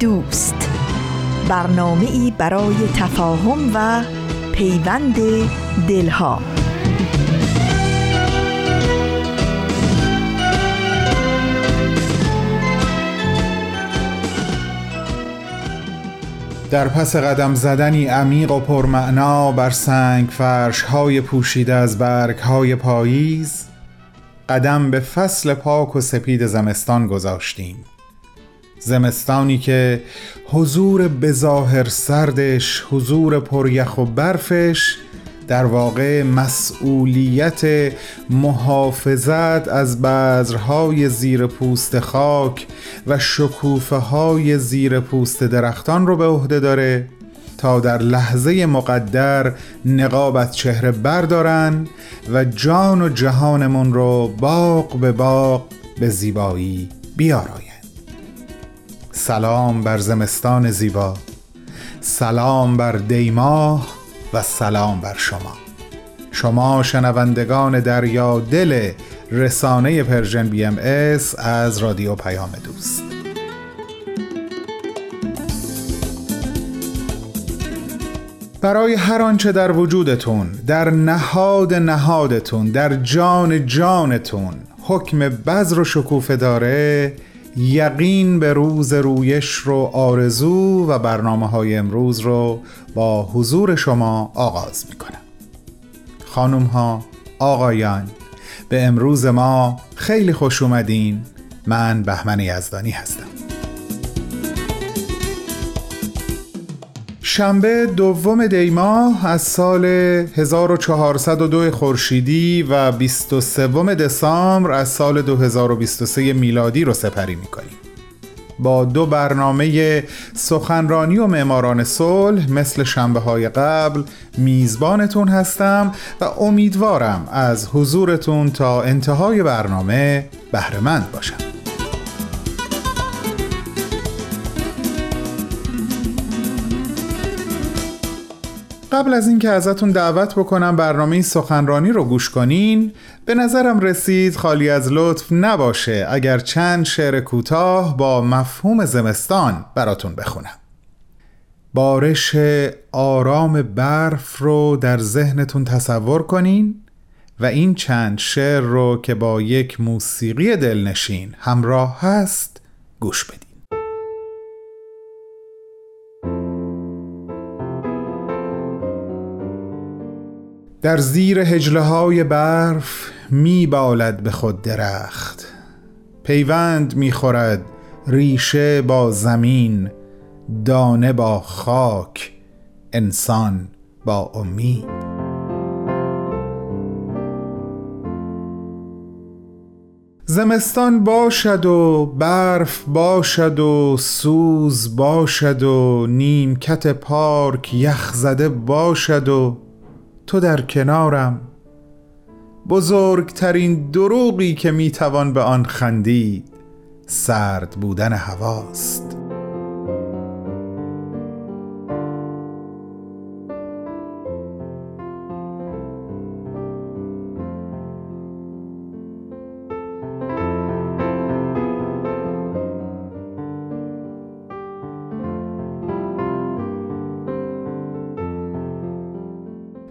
دوست. برنامه ای برای تفاهم و پیوند دلها. در پس قدم زدنی عمیق و پرمعنا بر سنگ فرش های پوشیده از برگ های پاییز قدم به فصل پاک و سپید زمستان گذاشتیم. زمستانی که حضور بظاهر سردش حضور پریخ و برفش در واقع مسئولیت محافظت از بذرهای زیر پوست خاک و شکوفه های زیر پوست درختان رو به عهده داره تا در لحظه مقدر نقاب چهره بردارن و جان و جهانمون رو باغ به باغ به زیبایی بیارای سلام بر زمستان زیبا. سلام بر دیماه و سلام بر شما. شما شنوندگان دریا دل رسانه Persian BMS از رادیو پیام دوست. برای هر آنچه در وجودتون در نهاد نهادتون در جان جانتون حکم بذر و شکوفه داره یقین به روز رویش رو آرزو و برنامه های امروز رو با حضور شما آغاز می کنم خانم ها آقایان به امروز ما خیلی خوش اومدین. من بهمن یزدانی هستم. شنبه دوم دیماه از سال 1402 خورشیدی و 23 دسامبر از سال 2023 میلادی رو سپری می‌کنیم. با دو برنامه سخنرانی و معماران صلح مثل شنبه های قبل میزبانتون هستم و امیدوارم از حضورتون تا انتهای برنامه بهرهمند باشم. قبل از اینکه ازتون دعوت بکنم برنامه سخنرانی رو گوش کنین به نظرم رسید خالی از لطف نباشه اگر چند شعر کوتاه با مفهوم زمستان براتون بخونم. بارش آرام برف رو در ذهنتون تصور کنین و این چند شعر رو که با یک موسیقی دلنشین همراه هست گوش بدین. در زیر هجله های برف می بالد به خود درخت. پیوند می خورد ریشه با زمین دانه با خاک انسان با امید. زمستان باشد و برف باشد و سوز باشد و نیمکت پارک یخ زده باشد و تو در کنارم. بزرگترین دروغی که می‌توان به آن خندید سرد بودن هواست.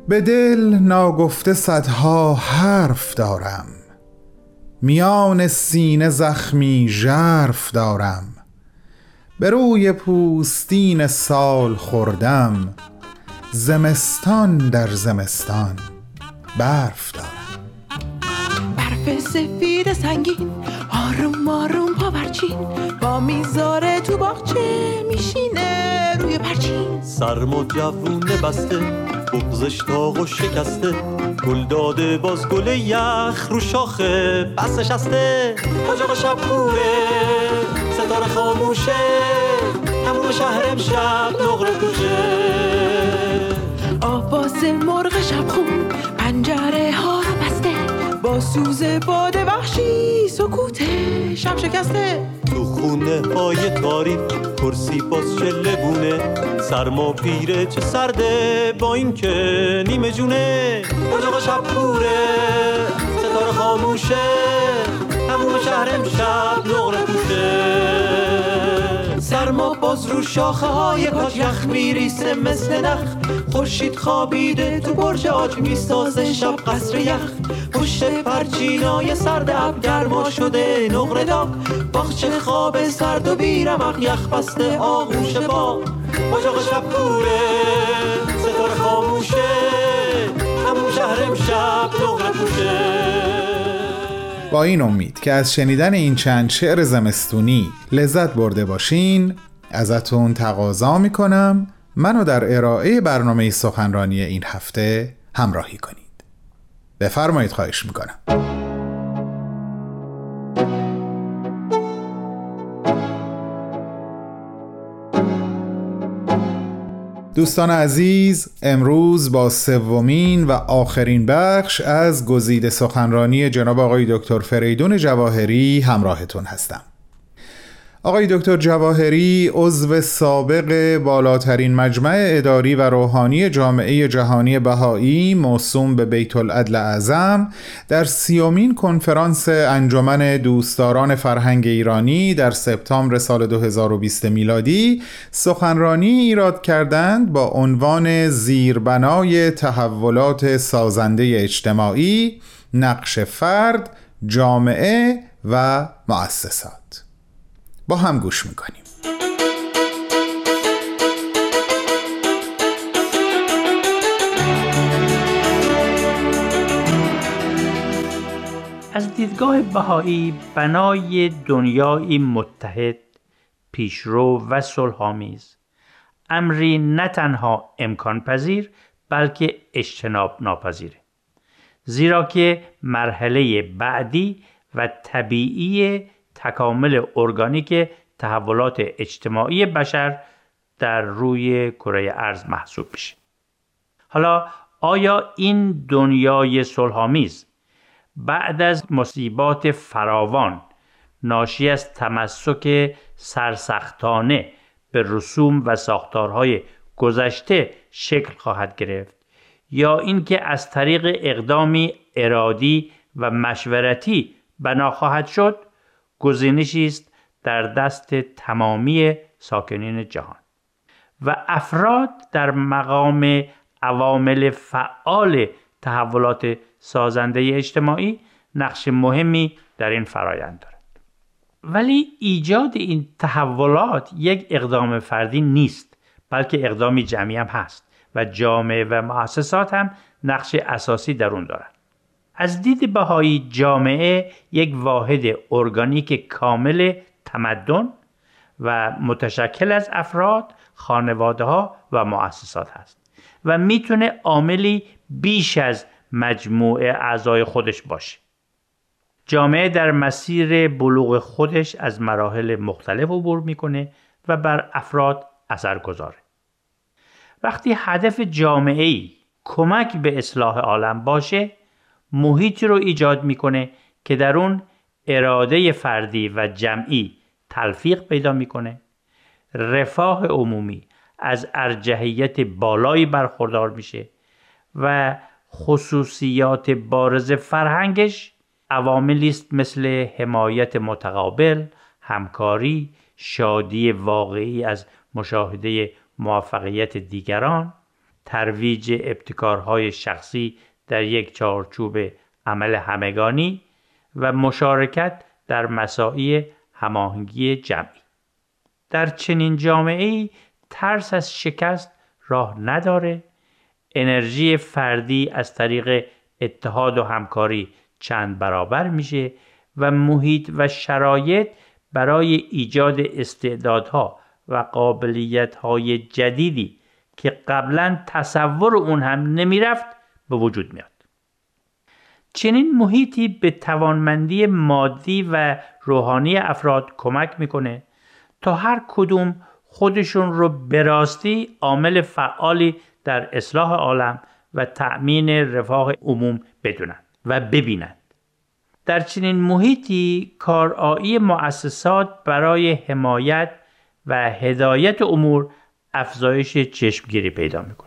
به دل ناگفته صدها حرف دارم. میان سینه زخمی ژرف دارم. به روی پوستین سال خوردم. زمستان در زمستان برف دارم. برف سفید سنگین آروم آروم پاورچین با می‌ذاره تو باغچه میشینه روی پرچین. سرم و جوونه بسته بغزش تاق و شکسته. گل داده باز گل یخ رو شاخه بس نشسته. اجاق شب کوره ستاره خاموشه. همون شهر امشب نقره پوشه آواز مرغ شب خون پنجره ها بسته. با سوز باد وحشی سکوت شب شکسته. تو خونه های تاریک کرسی باز چله بونه سرما پیره چه سرده با اینکه نیمه جونه؟ اجاق شب کوره؟ ستاره خاموشه همون شهر امشب نقره پوشه. سرما باز رو شاخه های کاج یخ میریسه مثل نخ. خورشید خوابیده تو برج آج می‌سازه شب قصر یخ. پشت پرچینای سرد اب گرما شده نقره داغ. باغچه خواب سرد و بیرمق یخ بسته آغوش با اجاق شب کوره ستاره خاموشه. همون شهر امشب نقره پوشه. با این امید که از شنیدن این چند شعر زمستونی لذت برده باشین ازتون تقاضا می‌کنم منو در ارائه برنامه سخنرانی این هفته همراهی کنید. بفرمایید خواهش می‌کنم. دوستان عزیز امروز با سومین و آخرین بخش از گزیده سخنرانی جناب آقای دکتر فریدون جواهری همراهتون هستم. آقای دکتر جواهری عضو سابق بالاترین مجمع اداری و روحانی جامعه جهانی بهایی موسوم به بیت العدل اعظم در سیومین کنفرانس انجمن دوستداران فرهنگ ایرانی در سپتامبر سال 2020 میلادی سخنرانی ایراد کردند با عنوان زیربنای تحولات سازنده اجتماعی نقش فرد، جامعه و مؤسسات. با هم گوش می‌کنیم. از دیدگاه بهایی بنای دنیایی متحد پیشرو و صلحآمیز. امری نه تنها امکان پذیر بلکه اجتناب ناپذیره زیرا که مرحله بعدی و طبیعی تکامل ارگانیک تحولات اجتماعی بشر در روی کره ارز محسوب میشه. حالا آیا این دنیای صلحآمیز بعد از مصیبات فراوان ناشی از تمسک سرسختانه به رسوم و ساختارهای گذشته شکل خواهد گرفت یا اینکه از طریق اقدامی ارادی و مشورتی بنا خواهد شد؟ گزینشی است در دست تمامی ساکنین جهان و افراد در مقام عوامل فعال تحولات سازنده اجتماعی نقش مهمی در این فرایند دارد. ولی ایجاد این تحولات یک اقدام فردی نیست بلکه اقدامی جمعی هم هست و جامعه و مؤسسات هم نقش اساسی در اون دارند. از دید بهایی جامعه یک واحد ارگانیک کامل تمدن و متشکل از افراد، خانواده ها و مؤسسات هست و می‌تونه عاملی بیش از مجموعه اعضای خودش باشه. جامعه در مسیر بلوغ خودش از مراحل مختلف عبور می‌کنه و بر افراد اثر گذاره. وقتی هدف جامعه ای کمک به اصلاح عالم باشه محیطی رو ایجاد می‌کنه که در اون اراده فردی و جمعی تلفیق پیدا می‌کنه. رفاه عمومی از ارجحیت بالایی برخوردار میشه و خصوصیات بارز فرهنگش عواملی است مثل حمایت متقابل، همکاری، شادی واقعی از مشاهده موفقیت دیگران، ترویج ابتکارهای شخصی در یک چارچوب عمل همگانی و مشارکت در مساعی هماهنگی جمعی. در چنین جامعه ای ترس از شکست راه نداره. انرژی فردی از طریق اتحاد و همکاری چند برابر میشه و محیط و شرایط برای ایجاد استعدادها و قابلیتهای جدیدی که قبلا تصور اون هم نمی‌رفت به وجود میاد. چنین محیطی به توانمندی مادی و روحانی افراد کمک می‌کنه تا هر کدوم خودشون رو به راستی عامل فعالی در اصلاح عالم و تأمین رفاه عموم بدونند و ببینند در چنین محیطی کارایی مؤسسات برای حمایت و هدایت امور افزایش چشمگیری پیدا می‌کنه.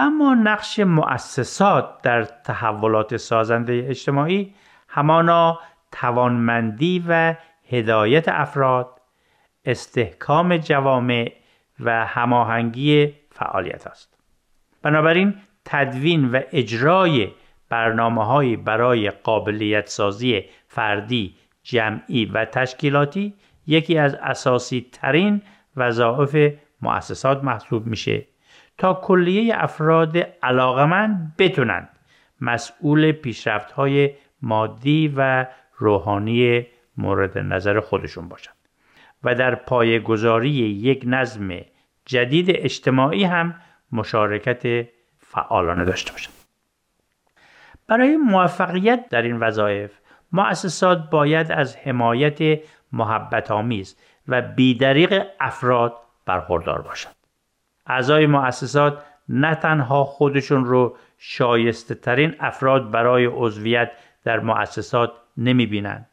اما نقش مؤسسات در تحولات سازنده اجتماعی همانا توانمندی و هدایت افراد استحکام جوامع و هماهنگی فعالیت است. بنابراین تدوین و اجرای برنامه برای قابلیت سازی فردی، جمعی و تشکیلاتی یکی از اساسی ترین وظایف مؤسسات محسوب میشه. تا کلیه افراد علاقمند بتونند مسئول پیشرفت های مادی و روحانی مورد نظر خودشون باشند و در پایگذاری یک نظم جدید اجتماعی هم مشارکت فعالانه داشته باشند. برای موفقیت در این وظایف مؤسسات باید از حمایت محبت آمیز و بیدریق افراد برخوردار باشند. اعضای مؤسسات نه تنها خودشون رو شایسته ترین افراد برای عضویت در مؤسسات نمی بینند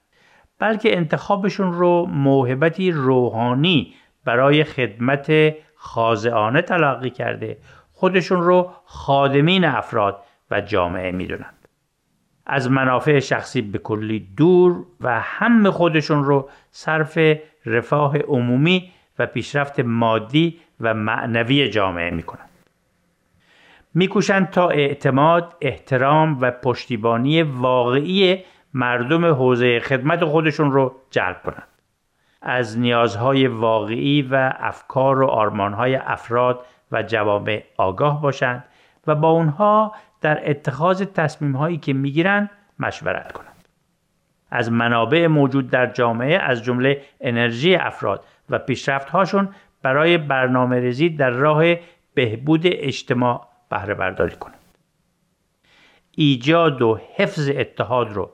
بلکه انتخابشون رو موهبتی روحانی برای خدمت خاضعانه تلقی کرده خودشون رو خادمین افراد و جامعه می‌دونند. از منافع شخصی به کلی دور و هم خودشون رو صرف رفاه عمومی و پیشرفت مادی و معنوی جامعه می‌کنند میکوشند تا اعتماد، احترام و پشتیبانی واقعی مردم حوزه خدمت خودشون رو جلب کنند. از نیازهای واقعی و افکار و آرمانهای افراد و جوامع آگاه باشند و با اونها در اتخاذ تصمیم هایی که می‌گیرند مشورت کنند. از منابع موجود در جامعه از جمله انرژی افراد و پیشرفت هاشون برای برنامه ریزی در راه بهبود اجتماع بهره برداری کنند. ایجاد و حفظ اتحاد رو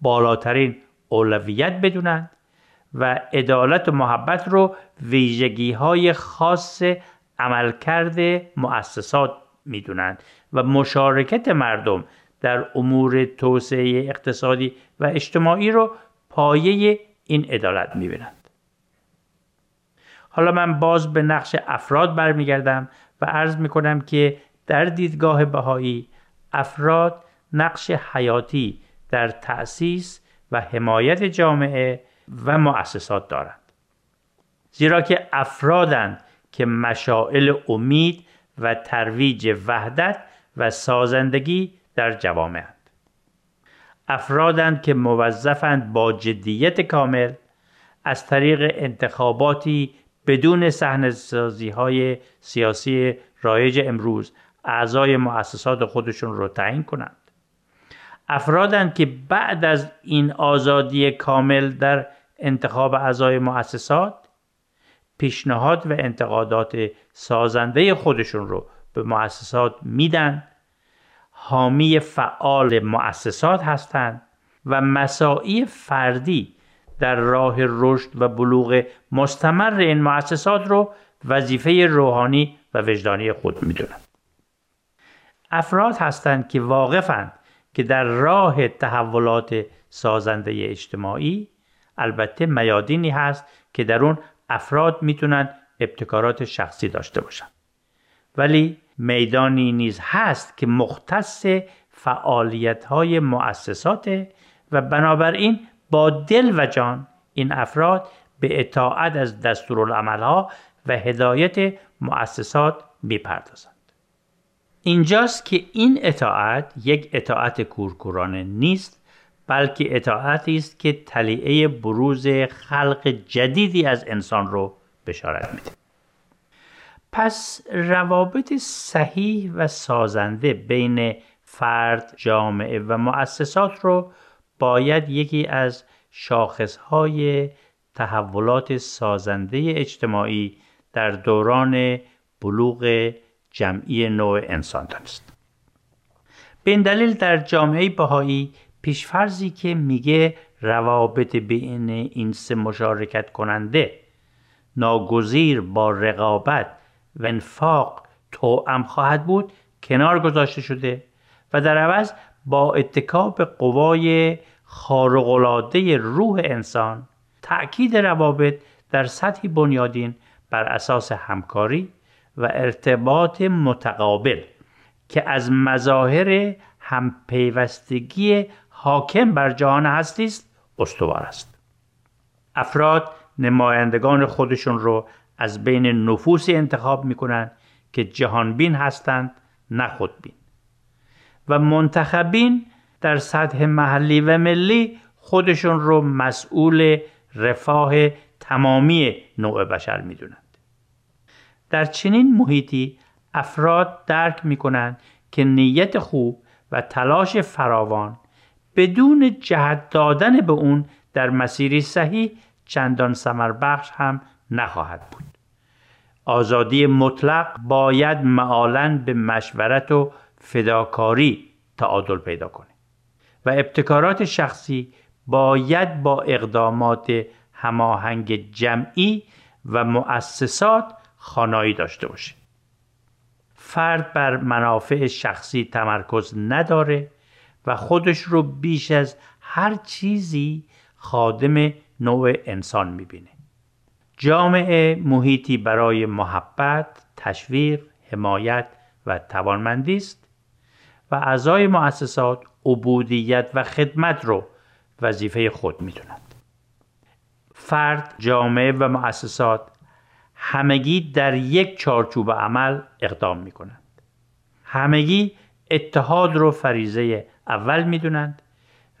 بالاترین اولویت بدونند و عدالت و محبت رو ویژگی های خاص عملکرد مؤسسات می‌دونند و مشارکت مردم در امور توسعه اقتصادی و اجتماعی رو پایه این عدالت می‌بینند حالا من باز به نقش افراد برمیگردم و عرض می‌کنم که در دیدگاه بهایی افراد نقش حیاتی در تأسیس و حمایت جامعه و مؤسسات دارند. زیرا که افرادند که مشائل امید و ترویج وحدت و سازندگی در جوامع افرادند که موظفند با جدیت کامل از طریق انتخاباتی بدون صحنه سازی های سیاسی رایج امروز اعضای مؤسسات خودشون رو تعیین کنند. افرادند که بعد از این آزادی کامل در انتخاب اعضای مؤسسات پیشنهاد و انتقادات سازنده خودشون رو به مؤسسات میدن حامی فعال مؤسسات هستند و مساعی فردی در راه رشد و بلوغ مستمر این مؤسسات رو وظیفه روحانی و وجدانی خود می‌دونند افراد هستند که واقفند که در راه تحولات سازنده اجتماعی البته میادینی هست که در اون افراد می‌تونن ابتکارات شخصی داشته باشند ولی میدانی نیز هست که مختص فعالیت های مؤسسات و بنابراین با دل و جان این افراد به اطاعت از دستورالعملها و هدایت مؤسسات می‌پردازند. اینجاست که این اطاعت یک اطاعت کورکورانه نیست بلکه اطاعتی است که تلیعه بروز خلق جدیدی از انسان رو بشارت میده. پس روابط صحیح و سازنده بین فرد، جامعه و مؤسسات رو باید یکی از شاخصهای تحولات سازنده اجتماعی در دوران بلوغ جمعی نوع انسان دانست به این دلیل در جامعه بهایی پیشفرزی که میگه روابط بین این سه مشارکت کننده ناگزیر با رقابت و انفاق توأم خواهد بود کنار گذاشته شده و در عوض با اتکاب قوای خارق‌العاده روح انسان تأکید روابط در سطحی بنیادین بر اساس همکاری و ارتباط متقابل که از مظاهر همپیوستگی حاکم بر جهان هستی است استوار است. افراد نمایندگان خودشون رو از بین نفوسی انتخاب می‌کنند که جهانبین هستند نه خودبین. و منتخبین در سطح محلی و ملی خودشون رو مسئول رفاه تمامی نوع بشر می‌دونند. در چنین محیطی افراد درک می‌کنند که نیت خوب و تلاش فراوان بدون جهت دادن به اون در مسیری صحیح چندان سمر بخش هم نخواهد بود. آزادی مطلق باید معالا به مشورت و فداکاری تعادل پیدا کنه. و ابتکارات شخصی باید با اقدامات هماهنگ جمعی و مؤسسات خانایی داشته باشه. فرد بر منافع شخصی تمرکز نداره و خودش رو بیش از هر چیزی خادم نوع انسان می‌بینه. جامعه محیطی برای محبت، تشویق، حمایت و توانمندی است. و اعضای مؤسسات عبودیت و خدمت رو وظیفه خود می‌دونند. فرد، جامعه و مؤسسات همگی در یک چارچوب عمل اقدام می کنند. همگی اتحاد رو فریزه اول می‌دونند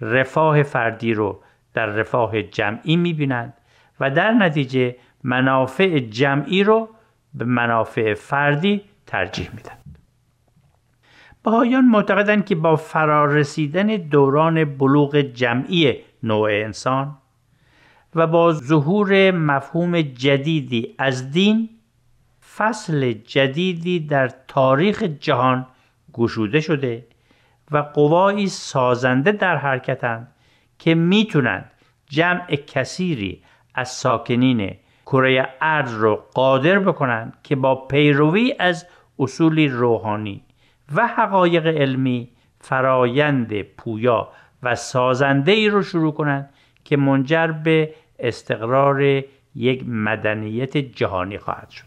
رفاه فردی رو در رفاه جمعی می‌بینند و در نتیجه منافع جمعی رو به منافع فردی ترجیح میدن بهایان معتقدند که با فرارسیدن دوران بلوغ جمعی نوع انسان و با ظهور مفهوم جدیدی از دین فصل جدیدی در تاریخ جهان گشوده شده و قوایی سازنده در حرکتند که می‌تونند جمع کثیری از ساکنین کره ارض رو قادر بکنند که با پیروی از اصولی روحانی و حقایق علمی فرایند پویا و سازنده ای رو شروع کنند که منجر به استقرار یک مدنیت جهانی خواهد شد.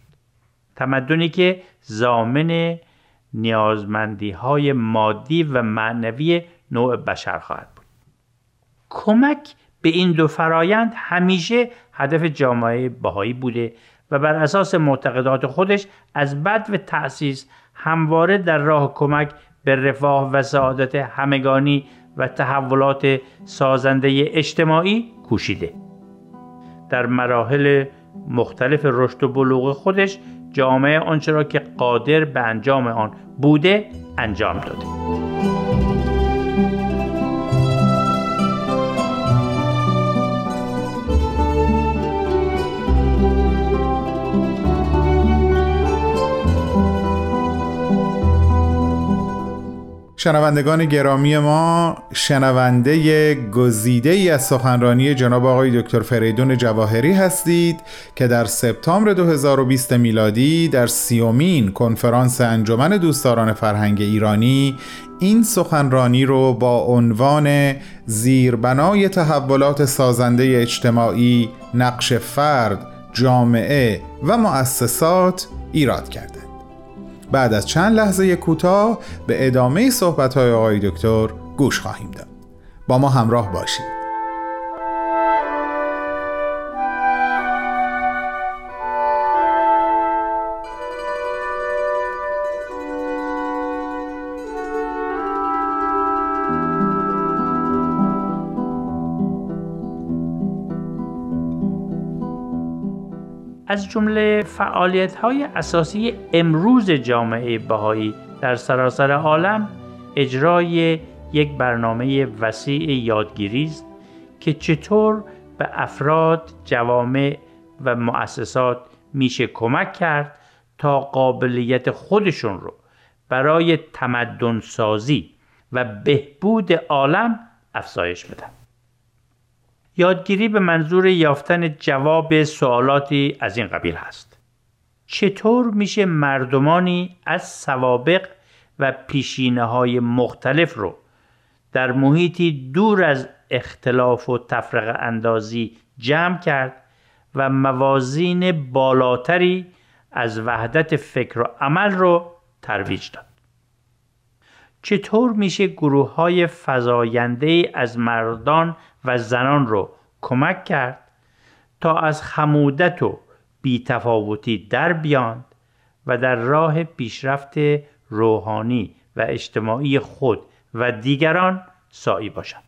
تمدنی که زامن نیازمندی های مادی و معنوی نوع بشر خواهد بود. کمک به این دو فرایند همیشه هدف جامعه بهایی بوده و بر اساس معتقدات خودش از بد و تأسیس همواره در راه کمک به رفاه و سعادت همگانی و تحولات سازنده اجتماعی کوشیده. در مراحل مختلف رشد و بلوغ خودش جامعه آنچه را که قادر به انجام آن بوده انجام داده. شنوندگان گرامی ما شنونده گزیده ای از سخنرانی جناب آقای دکتر فریدون جواهری هستید که در سپتامبر 2020 میلادی در سیومین کنفرانس انجمن دوستداران فرهنگ ایرانی این سخنرانی رو با عنوان زیربنای تحولات سازنده اجتماعی نقش فرد، جامعه و مؤسسات ایراد کرده بعد از چند لحظه کوتاه به ادامه صحبت های آقای دکتر گوش خواهیم داد. با ما همراه باشید. از جمله فعالیت های اساسی امروز جامعه بهایی در سراسر عالم اجرای یک برنامه وسیع یادگیری است که چطور به افراد، جوامع و مؤسسات میشه کمک کرد تا قابلیت خودشون رو برای تمدن سازی و بهبود عالم افزایش بدن. یادگیری به منظور یافتن جواب سوالاتی از این قبیل هست. چطور میشه مردمانی از سوابق و پیشینه های مختلف رو در محیطی دور از اختلاف و تفرق اندازی جمع کرد و موازین بالاتری از وحدت فکر و عمل رو ترویج داد. چطور میشه گروه های فضاینده از مردان و زنان رو کمک کرد تا از خمودت و بیتفاوتی در بیاند و در راه پیشرفت روحانی و اجتماعی خود و دیگران سایی باشند.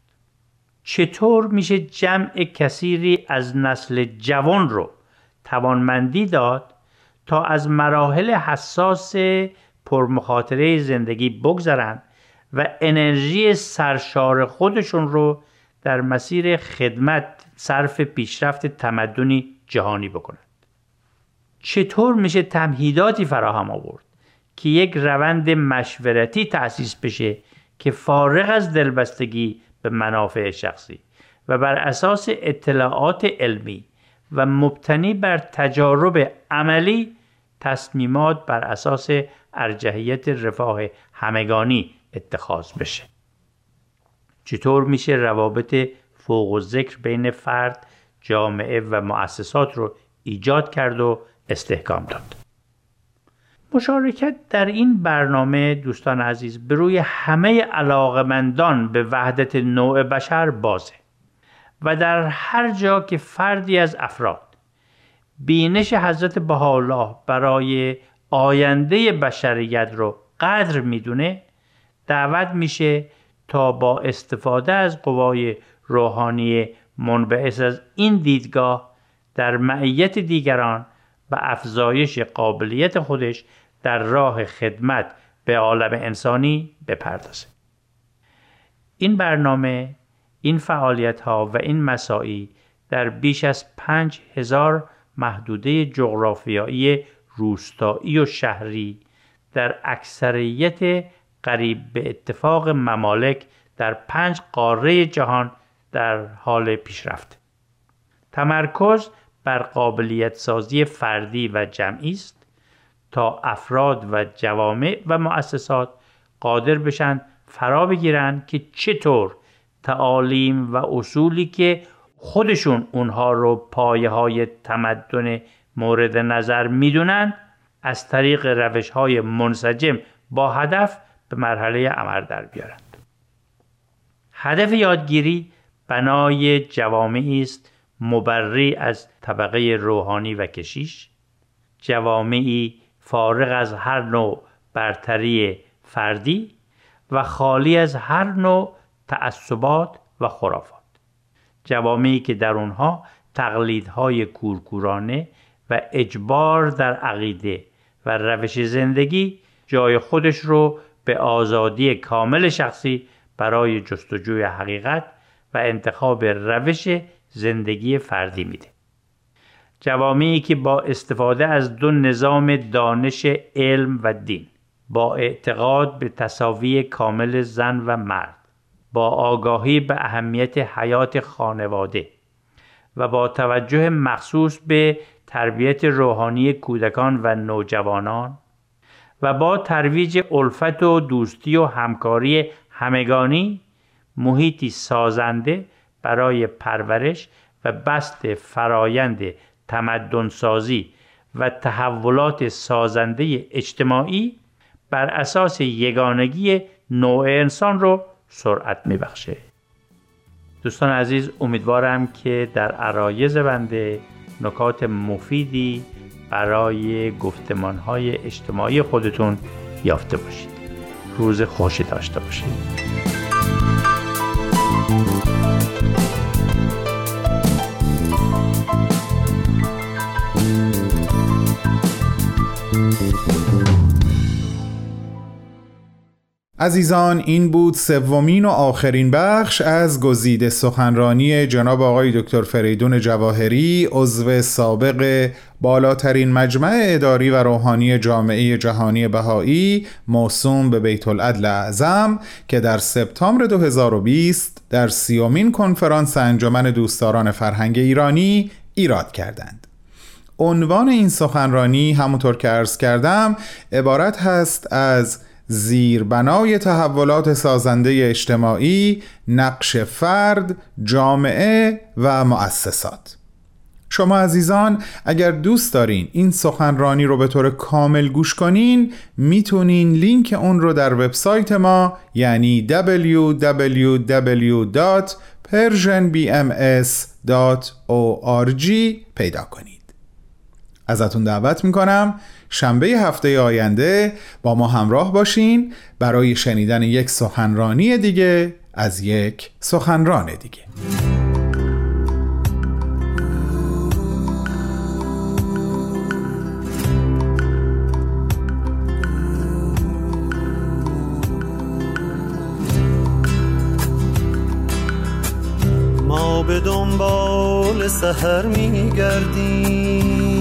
چطور میشه جمع کثیری از نسل جوان رو توانمندی داد تا از مراحل حساس پرمخاطره زندگی بگذرند و انرژی سرشار خودشون رو در مسیر خدمت صرف پیشرفت تمدنی جهانی بکنند چطور میشه تمهیداتی فراهم آورد که یک روند مشورتی تأسیس بشه که فارغ از دلبستگی به منافع شخصی و بر اساس اطلاعات علمی و مبتنی بر تجارب عملی تصمیمات بر اساس ارجحیت رفاه همگانی اتخاذ بشه. چطور میشه روابط فوق و ذکر بین فرد جامعه و مؤسسات رو ایجاد کرد و استحکام داد؟ مشارکت در این برنامه دوستان عزیز به روی همه علاقمندان به وحدت نوع بشر بازه و در هر جا که فردی از افراد بینش حضرت بهاءالله برای آینده بشریت رو قدر می‌دونه دعوت میشه تا با استفاده از قوای روحانی منبعث از این دیدگاه در معیت دیگران و افزایش قابلیت خودش در راه خدمت به عالم انسانی بپردازه. این برنامه این فعالیت ها و این مساعی در بیش از پنج هزار محدوده جغرافیایی روستایی و شهری در اکثریت قریب به اتفاق ممالک در پنج قاره جهان در حال پیشرفت. تمرکز بر قابلیت سازی فردی و جمعی است تا افراد و جوامع و مؤسسات قادر بشن فرا بگیرن که چطور تعالیم و اصولی که خودشون اونها رو پایه های تمدن مورد نظر می‌دونن از طریق روش های منسجم با هدف به مرحله عمل در بیارند. هدف یادگیری بنای جوامعی است مبری از طبقه روحانی و کشیش. جوامعی فارغ از هر نوع برتری فردی و خالی از هر نوع تعصبات و خرافات. جوامعی که در آنها تقلیدهای کورکورانه و اجبار در عقیده و روش زندگی جای خودش رو به آزادی کامل شخصی برای جستجوی حقیقت و انتخاب روش زندگی فردی میده. جوامعی که با استفاده از دو نظام دانش علم و دین با اعتقاد به تصاوی کامل زن و مرد با آگاهی به اهمیت حیات خانواده و با توجه مخصوص به تربیت روحانی کودکان و نوجوانان و با ترویج الفت و دوستی و همکاری همگانی محیطی سازنده برای پرورش و بست فرایند تمدنسازی و تحولات سازنده اجتماعی بر اساس یگانگی نوع انسان رو سرعت میبخشه. دوستان عزیز امیدوارم که در عرایز بنده نکات مفیدی برای گفتمان های اجتماعی خودتون یافته باشید. روز خوشی داشته باشید. عزیزان این بود سومین و آخرین بخش از گزیده سخنرانی جناب آقای دکتر فریدون جواهری عضو سابق بالاترین مجمع اداری و روحانی جامعه جهانی بهایی موسوم به بیت العدل اعظم که در سپتامبر 2020 در سیومین کنفرانس انجمن دوستداران فرهنگ ایرانی ایراد کردند. عنوان این سخنرانی همونطور که عرض کردم عبارت هست از زیربنای تحولات سازنده اجتماعی نقش فرد، جامعه و مؤسسات. شما عزیزان اگر دوست دارین این سخنرانی رو به طور کامل گوش کنین می‌تونین لینک اون رو در وبسایت ما یعنی www.persianbms.org پیدا کنید ازتون دعوت می‌کنم. شنبه هفته آینده با ما همراه باشین. برای شنیدن یک سخنرانی دیگه از یک سخنران دیگه. ما به دنبال سهر میگردیم.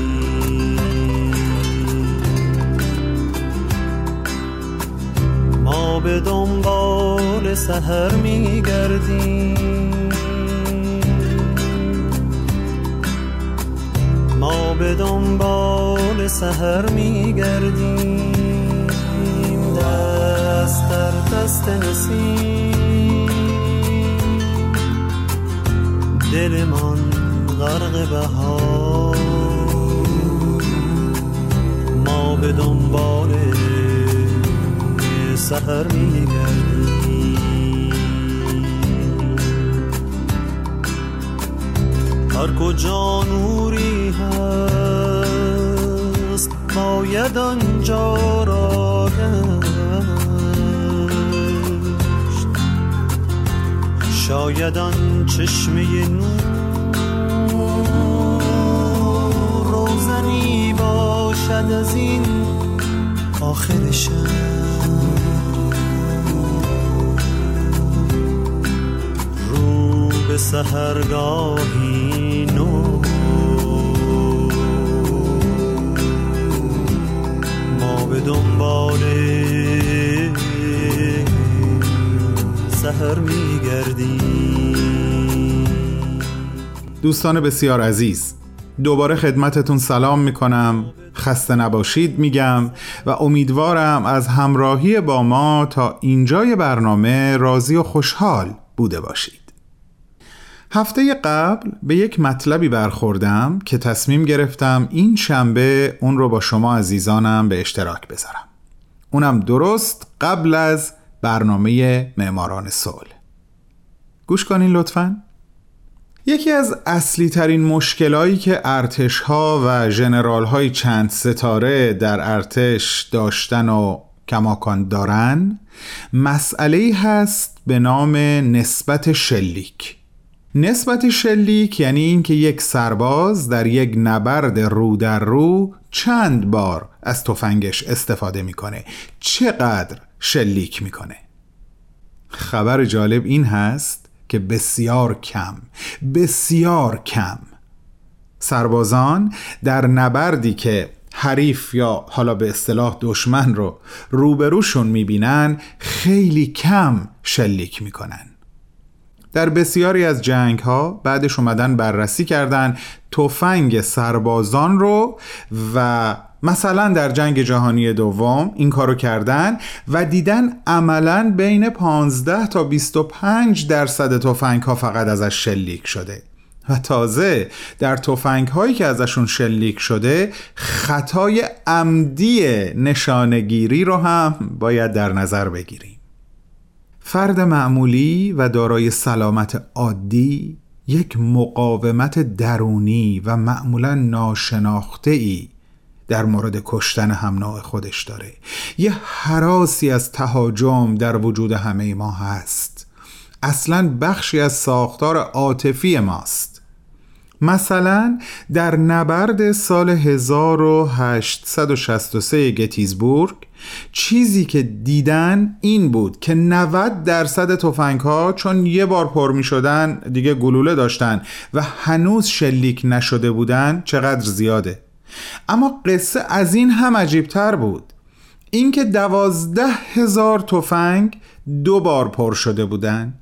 ما به دنبال سهر میگردیم. ما به دنبال سهر میگردیم. دست در دست نسیم. دل من غرق بهار. ما به دنبال سهر میگردیم هر کجا نوری هست باید آنجا را گشت. شاید آن چشمه نور روزنی باشد از این آخر شب. به سهرگاهی نو ما به دنبال سهر میگردیم. دوستان بسیار عزیز دوباره خدمتتون سلام می‌کنم. خسته نباشید میگم و امیدوارم از همراهی با ما تا اینجای برنامه راضی و خوشحال بوده باشید. هفته قبل به یک مطلبی برخوردم که تصمیم گرفتم این شنبه اون رو با شما عزیزانم به اشتراک بذارم. اونم درست قبل از برنامه معماران صلح. گوش کنین لطفاً. یکی از اصلی ترین مشکلایی که ارتش ها و جنرال های چند ستاره در ارتش داشتن و کماکان دارن مسئله هست به نام نسبت شلیک. نسبت شلیک یعنی اینکه یک سرباز در یک نبرد رو در رو چند بار از تفنگش استفاده می‌کنه. چقدر شلیک می‌کنه؟ خبر جالب این هست که بسیار کم بسیار کم. سربازان در نبردی که حریف یا حالا به اصطلاح دشمن رو روبروشون می‌بینن خیلی کم شلیک می‌کنن. در بسیاری از جنگ ها بعدش اومدن بررسی کردن تفنگ سربازان رو و مثلا در جنگ جهانی دوم این کارو کردن و دیدن عملا بین 15 تا 25 درصد تفنگ ها فقط ازش شلیک شده. و تازه در تفنگ هایی که ازشون شلیک شده خطای عمدی نشانگیری رو هم باید در نظر بگیریم. فرد معمولی و دارای سلامت عادی یک مقاومت درونی و معمولا ناشناخته ای در مورد کشتن هم نوع خودش داره. یه حراسی از تهاجم در وجود همه ما هست. اصلا بخشی از ساختار عاطفی ماست. مثلا در نبرد سال 1863 گتیزبورگ چیزی که دیدن این بود که 90 درصد تفنگ ها چون یه بار پر می شدن دیگه گلوله داشتن و هنوز شلیک نشده بودن چقدر زیاده. اما قصه از این هم عجیبتر بود. اینکه دوازده هزار تفنگ دو بار پر شده بودن.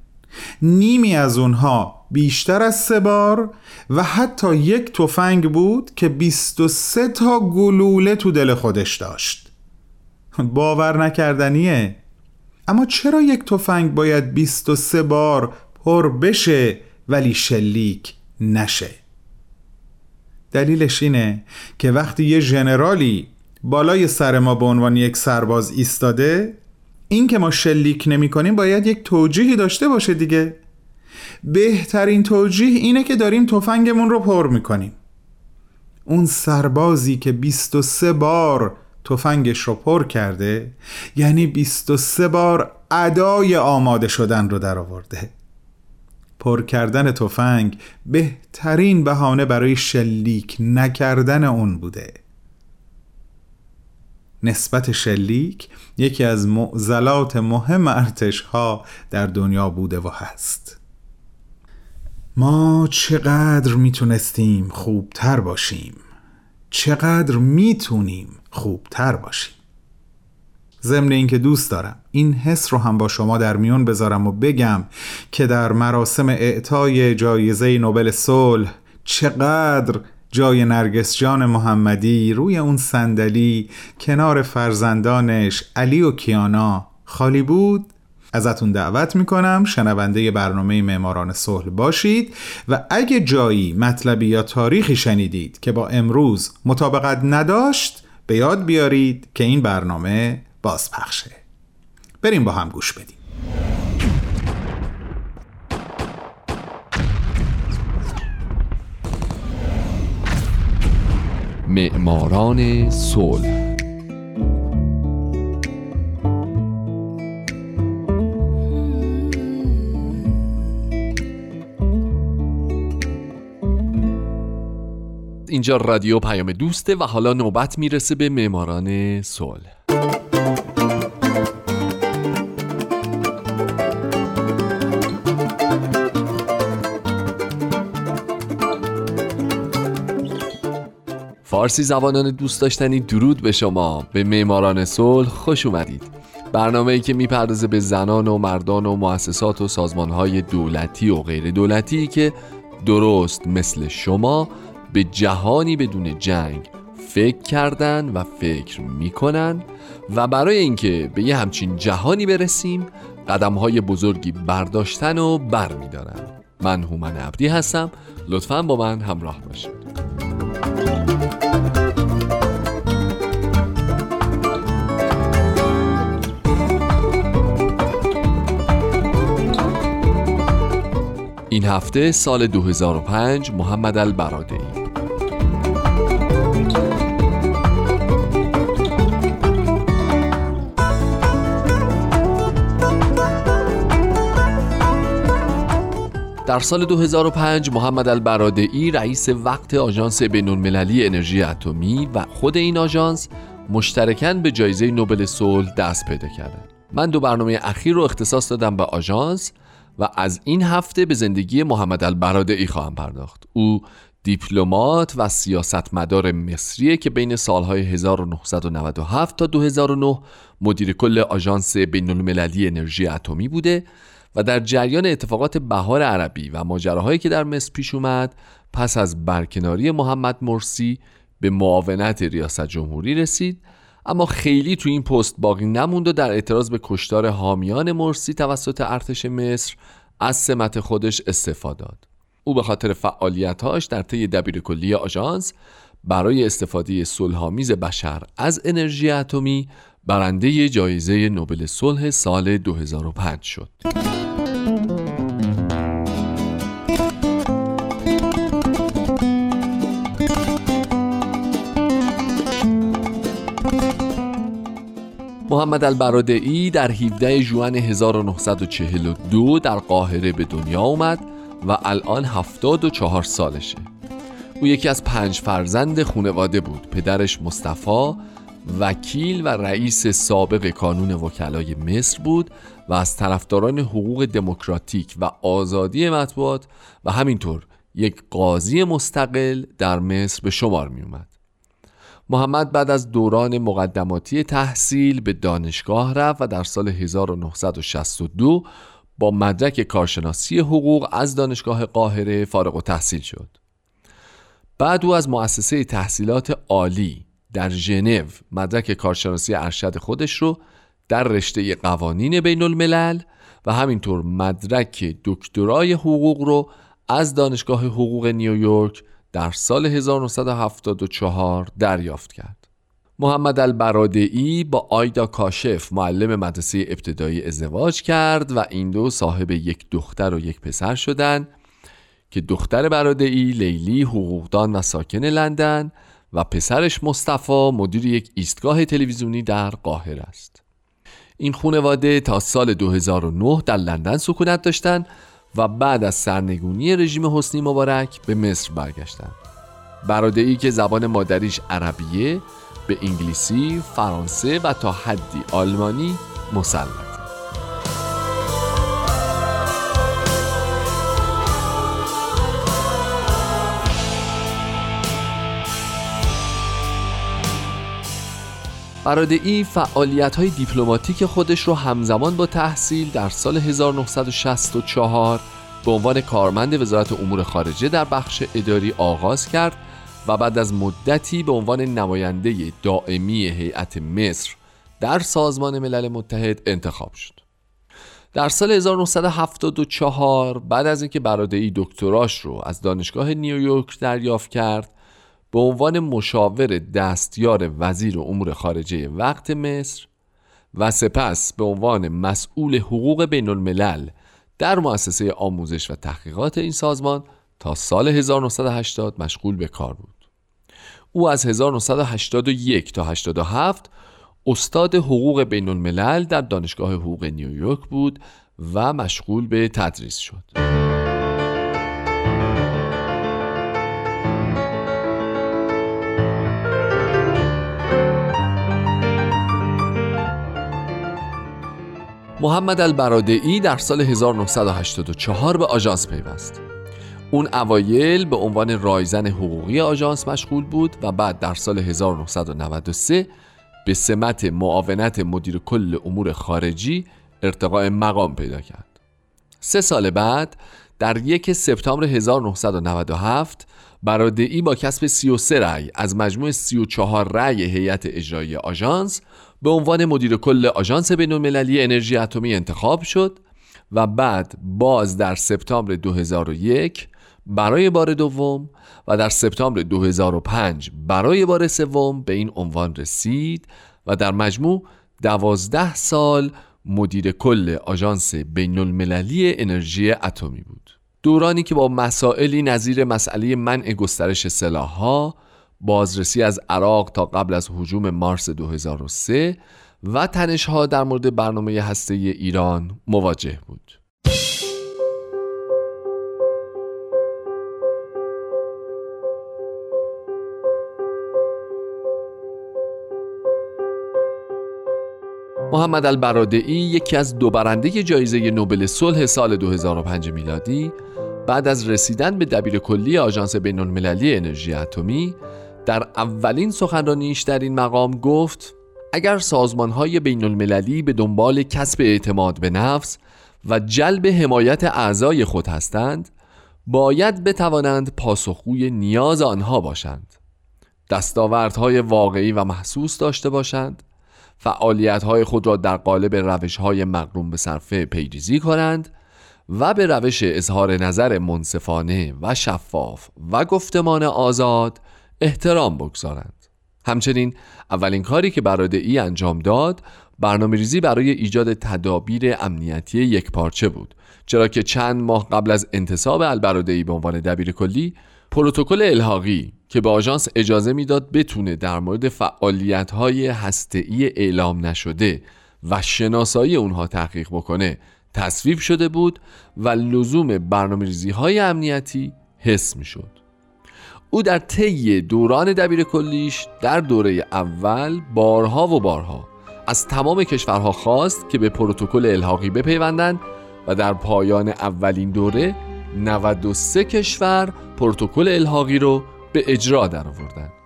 نیمی از اونها بیشتر از سه بار و حتی یک تفنگ بود که 23 تا گلوله تو دل خودش داشت. باور نکردنیه. اما چرا یک تفنگ باید 23 بار پر بشه ولی شلیک نشه؟ دلیلش اینه که وقتی یه ژنرالی بالای سر ما به عنوان یک سرباز ایستاده این که ما شلیک نمی کنیم باید یک توجیهی داشته باشه دیگه. بهترین توجیه اینه که داریم تفنگمون رو پر می‌کنیم اون سربازی که 23 بار تفنگش رو پر کرده یعنی 23 بار ادای آماده شدن رو در آورده. پر کردن تفنگ بهترین بهانه برای شلیک نکردن اون بوده. نسبت شلیک یکی از معضلات مهم ارتش ها در دنیا بوده و هست. ما چقدر می‌تونستیم خوبتر باشیم؟ چقدر می‌تونیم خوبتر باشیم ضمن اینکه دوست دارم این حس رو هم با شما در میون بذارم و بگم که در مراسم اعطای جایزه نوبل صلح چقدر جای نرگس جان محمدی روی اون صندلی کنار فرزندانش علی و کیانا خالی بود؟ ازتون دعوت می‌کنم شنونده برنامه معماران صلح باشید و اگه جایی مطلبی یا تاریخی شنیدید که با امروز مطابقت نداشت به یاد بیارید که این برنامه بازپخشه. بریم با هم گوش بدیم. معماران صلح اینجا رادیو پیام دوسته و حالا نوبت می‌رسه به معماران صلح. فارسی زبانان دوست داشتنی درود به شما. به معماران صلح خوش اومدید. برنامه ای که می‌پردازه به زنان و مردان و مؤسسات و سازمانهای دولتی و غیر دولتی که درست مثل شما به جهانی بدون جنگ فکر کردن و فکر می‌کنن و برای اینکه به یه همچین جهانی برسیم قدم های بزرگی برداشتن و بر میدارن من هومن عبدی هستم. لطفا با من همراه باشید. این هفته سال 2005 محمد البرادعی در سال 2005 محمد البرادعی رئیس وقت آژانس بین‌المللی انرژی اتمی و خود این آژانس مشترکاً به جایزه نوبل صلح دست پیدا کردند. من دو برنامه اخیر رو اختصاص دادم به آژانس و از این هفته به زندگی محمد البرادعی خواهم پرداخت او دیپلمات و سیاستمدار مصریه که بین سالهای 1997 تا 2009 مدیر کل آژانس بین المللی انرژی اتمی بوده در جریان اتفاقات بهار عربی و ماجراهایی که در مصر پیش اومد پس از برکناری محمد مرسی به معاونت ریاست جمهوری رسید اما خیلی تو این پست باقی نموند و در اعتراض به کشتار حامیان مرسی توسط ارتش مصر از سمت خودش استفاده داد او به خاطر فعالیتهاش در طی دبیرکلی آژانس برای استفاده صلحآمیز بشر از انرژی اتمی برنده جایزه نوبل صلح سال 2005 شد. محمد البرادعی در 17 ژوئن 1942 در قاهره به دنیا اومد و الان 74 سالشه او یکی از پنج فرزند خونواده بود پدرش مصطفی وکیل و رئیس سابق کانون وکلای مصر بود و از طرفداران حقوق دموکراتیک و آزادی مطبوعات و همینطور یک قاضی مستقل در مصر به شمار می اومد. محمد بعد از دوران مقدماتی تحصیل به دانشگاه رفت و در سال 1962 با مدرک کارشناسی حقوق از دانشگاه قاهره فارغ و تحصیل شد. بعد او از مؤسسه تحصیلات عالی در ژنو مدرک کارشناسی ارشد خودش رو در رشته قوانین بین الملل و همینطور مدرک دکترای حقوق رو از دانشگاه حقوق نیویورک در سال 1974 دریافت کرد. محمد البرادعی با آیدا کاشف معلم مدرسه ابتدایی ازدواج کرد و این دو صاحب یک دختر و یک پسر شدند که دختر برادعی لیلی حقوقدان و ساکن لندن و پسرش مصطفی مدیر یک ایستگاه تلویزیونی در قاهره است. این خانواده تا سال 2009 در لندن سکونت داشتند و بعد از سرنگونی رژیم حسنی مبارک به مصر برگشتند. برادعی که زبان مادریش عربیه به انگلیسی، فرانسه و تا حدی آلمانی مسلط برادعی فعالیت های دیپلماتیک خودش رو همزمان با تحصیل در سال 1964 به عنوان کارمند وزارت امور خارجه در بخش اداری آغاز کرد و بعد از مدتی به عنوان نماینده دائمی هیئت مصر در سازمان ملل متحد انتخاب شد. در سال 1974 بعد از اینکه برادعی دکتراش رو از دانشگاه نیویورک دریافت کرد به عنوان مشاور دستیار وزیر امور خارجه وقت مصر و سپس به عنوان مسئول حقوق بین الملل در مؤسسه آموزش و تحقیقات این سازمان تا سال 1980 مشغول به کار بود. او از 1981 تا 87 استاد حقوق بین الملل در دانشگاه حقوق نیویورک بود و مشغول به تدریس شد. محمد البرادعی در سال 1984 به آژانس پیوست. اون اوایل به عنوان رایزن حقوقی آژانس مشغول بود و بعد در سال 1993 به سمت معاونت مدیر کل امور خارجی ارتقاء مقام پیدا کرد. سه سال بعد در یک سپتامبر 1997 برادعی با کسب 33 رأی از مجموع 34 رأی هیئت اجرایی آژانس به عنوان مدیر کل آژانس بین‌المللی انرژی اتمی انتخاب شد و بعد باز در سپتامبر 2001 برای بار دوم و در سپتامبر 2005 برای بار سوم به این عنوان رسید و در مجموع دوازده سال مدیر کل آژانس بین المللی انرژی اتمی بود. دورانی که با مسائلی نظیر مسئله منع گسترش سلاحها بازرسی از عراق تا قبل از حجوم مارس 2003 و تنشها در مورد برنامه هسته ایران مواجه بود. محمد البرادعی یکی از دو برنده جایزه نوبل صلح سال 2005 میلادی بعد از رسیدن به دبیر کلی آژانس بین المللی انرژی اتمی در اولین سخنرانیش در این مقام گفت اگر سازمان های بین المللی به دنبال کسب اعتماد به نفس و جلب حمایت اعضای خود هستند باید بتوانند پاسخگوی نیاز آنها باشند. دستاوردهای واقعی و محسوس داشته باشند فعالیتهای خود را در قالب روشهای مقروم به صرفه پیریزی کنند و به روش اظهار نظر منصفانه و شفاف و گفتمان آزاد احترام بگذارند همچنین اولین کاری که ای انجام داد برنامه ریزی برای ایجاد تدابیر امنیتی یک پارچه بود چرا که چند ماه قبل از انتصاب ای به عنوان دبیر کلی پروتکل الحاقی که به آژانس اجازه می‌داد بتونه در مورد فعالیت های ای اعلام نشده و شناسایی اونها تحقیق بکنه تصویب شده بود و لزوم برنامه ریزی های امنیتی حس می شد. او در طی دوران دبیر کلیش در دوره اول بارها و بارها از تمام کشورها خواست که به پروتکل الحاقی بپیوندند و در پایان اولین دوره 93 کشور پروتکل الحاقی رو به اجرا درآوردند.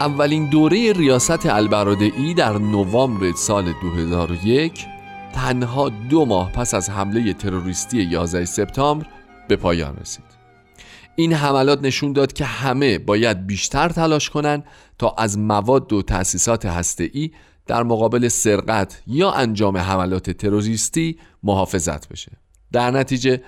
اولین دوره ریاست ای در نوامبر سال 2001 تنها دو ماه پس از حمله تروریستی 11 سپتامبر به پایان رسید. این حملات نشون داد که همه باید بیشتر تلاش کنند تا از مواد و تأسیسات ای در مقابل سرقت یا انجام حملات تروریستی محافظت بشه. در نتیجه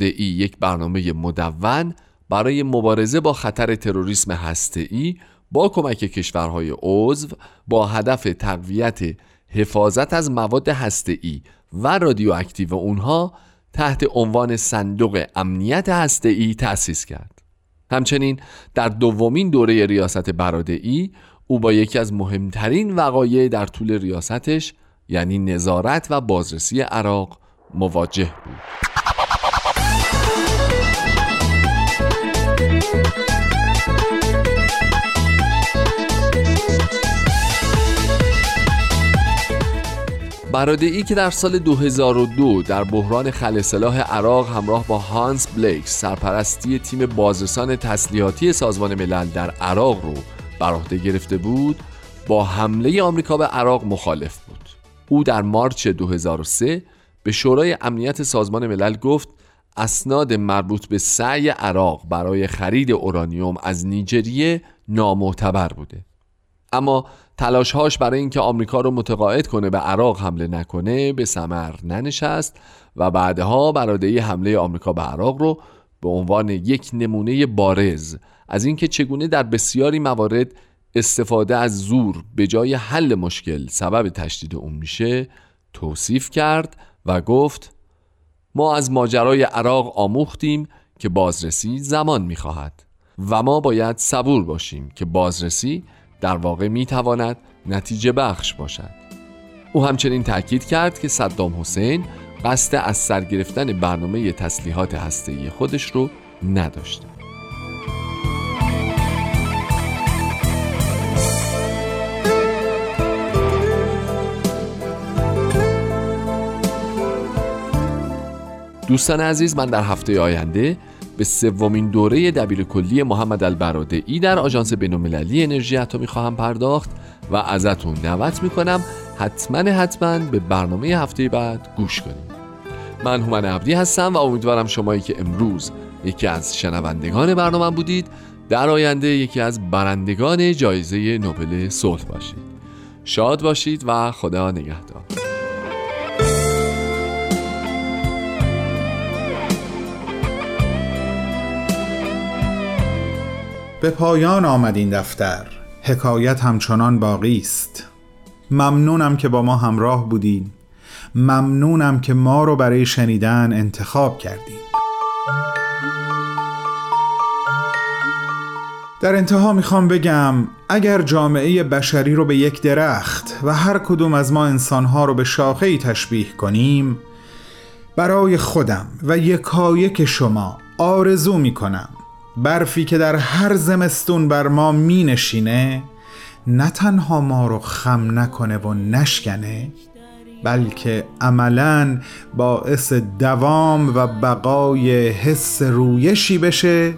ای یک برنامه مدون برای مبارزه با خطر تروریسم ای با کمک کشورهای عضو با هدف تقویت حفاظت از مواد هسته‌ای و رادیواکتیو اونها تحت عنوان صندوق امنیت هسته‌ای تأسیس کرد. همچنین در دومین دوره ریاست برادعی او با یکی از مهمترین وقایع در طول ریاستش یعنی نظارت و بازرسی عراق مواجه بود. ای که در سال 2002 در بحران خلصلاح عراق همراه با هانس بلیک سرپرستی تیم بازرسان تسلیحاتی سازمان ملل در عراق رو بر عهده گرفته بود با حمله آمریکا به عراق مخالف بود. او در مارچ 2003 به شورای امنیت سازمان ملل گفت اسناد مربوط به سعی عراق برای خرید اورانیوم از نیجریه نامعتبر بوده. اما تلاشهاش برای اینکه آمریکا رو متقاعد کنه به عراق حمله نکنه به ثمر ننشست و بعدها برادعی حمله آمریکا به عراق رو به عنوان یک نمونه بارز از اینکه چگونه در بسیاری موارد استفاده از زور به جای حل مشکل سبب تشدید اون میشه توصیف کرد و گفت ما از ماجرای عراق آموختیم که بازرسی زمان می‌خواهد و ما باید صبور باشیم که بازرسی در واقع می تواند نتیجه بخش باشد. او همچنین تاکید کرد که صدام حسین قصد از سر گرفتن برنامه تسلیحات هسته‌ای خودش رو نداشته. دوستان عزیز من در هفته آینده به سومین دوره دبیر کلی محمد البرادعی در آژانس بینالمللی انرژی اتمی خواهم پرداخت و ازتون دعوت می‌کنم حتما حتما به برنامه هفته بعد گوش کنید من هومن عبدی هستم و امیدوارم شمایی که امروز یکی از شنوندگان برنامه بودید در آینده یکی از برندگان جایزه نوبل صلح باشید. شاد باشید و خدا نگهدار. به پایان آمد این دفتر. حکایت همچنان باقی است. ممنونم که با ما همراه بودین. ممنونم که ما رو برای شنیدن انتخاب کردیم در انتها می‌خوام بگم اگر جامعه بشری رو به یک درخت و هر کدوم از ما انسانها رو به شاخه ای تشبیه کنیم برای خودم و یکایک شما آرزو می‌کنم برفی که در هر زمستون بر ما می نشینه نه تنها ما رو خم نکنه و نشکنه بلکه عملا باعث دوام و بقای حس رویشی بشه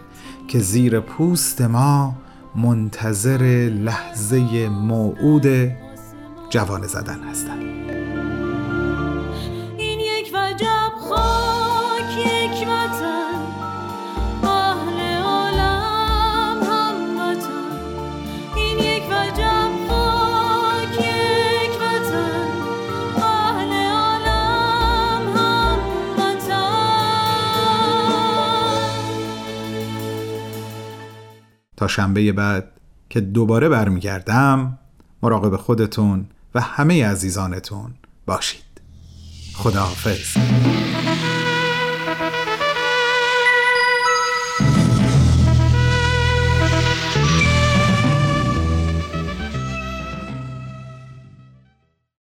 که زیر پوست ما منتظر لحظه موعود جوان زدن هستند تا شنبه بعد که دوباره برمیگردم مراقب خودتون و همه عزیزانتون باشید. خداحافظ.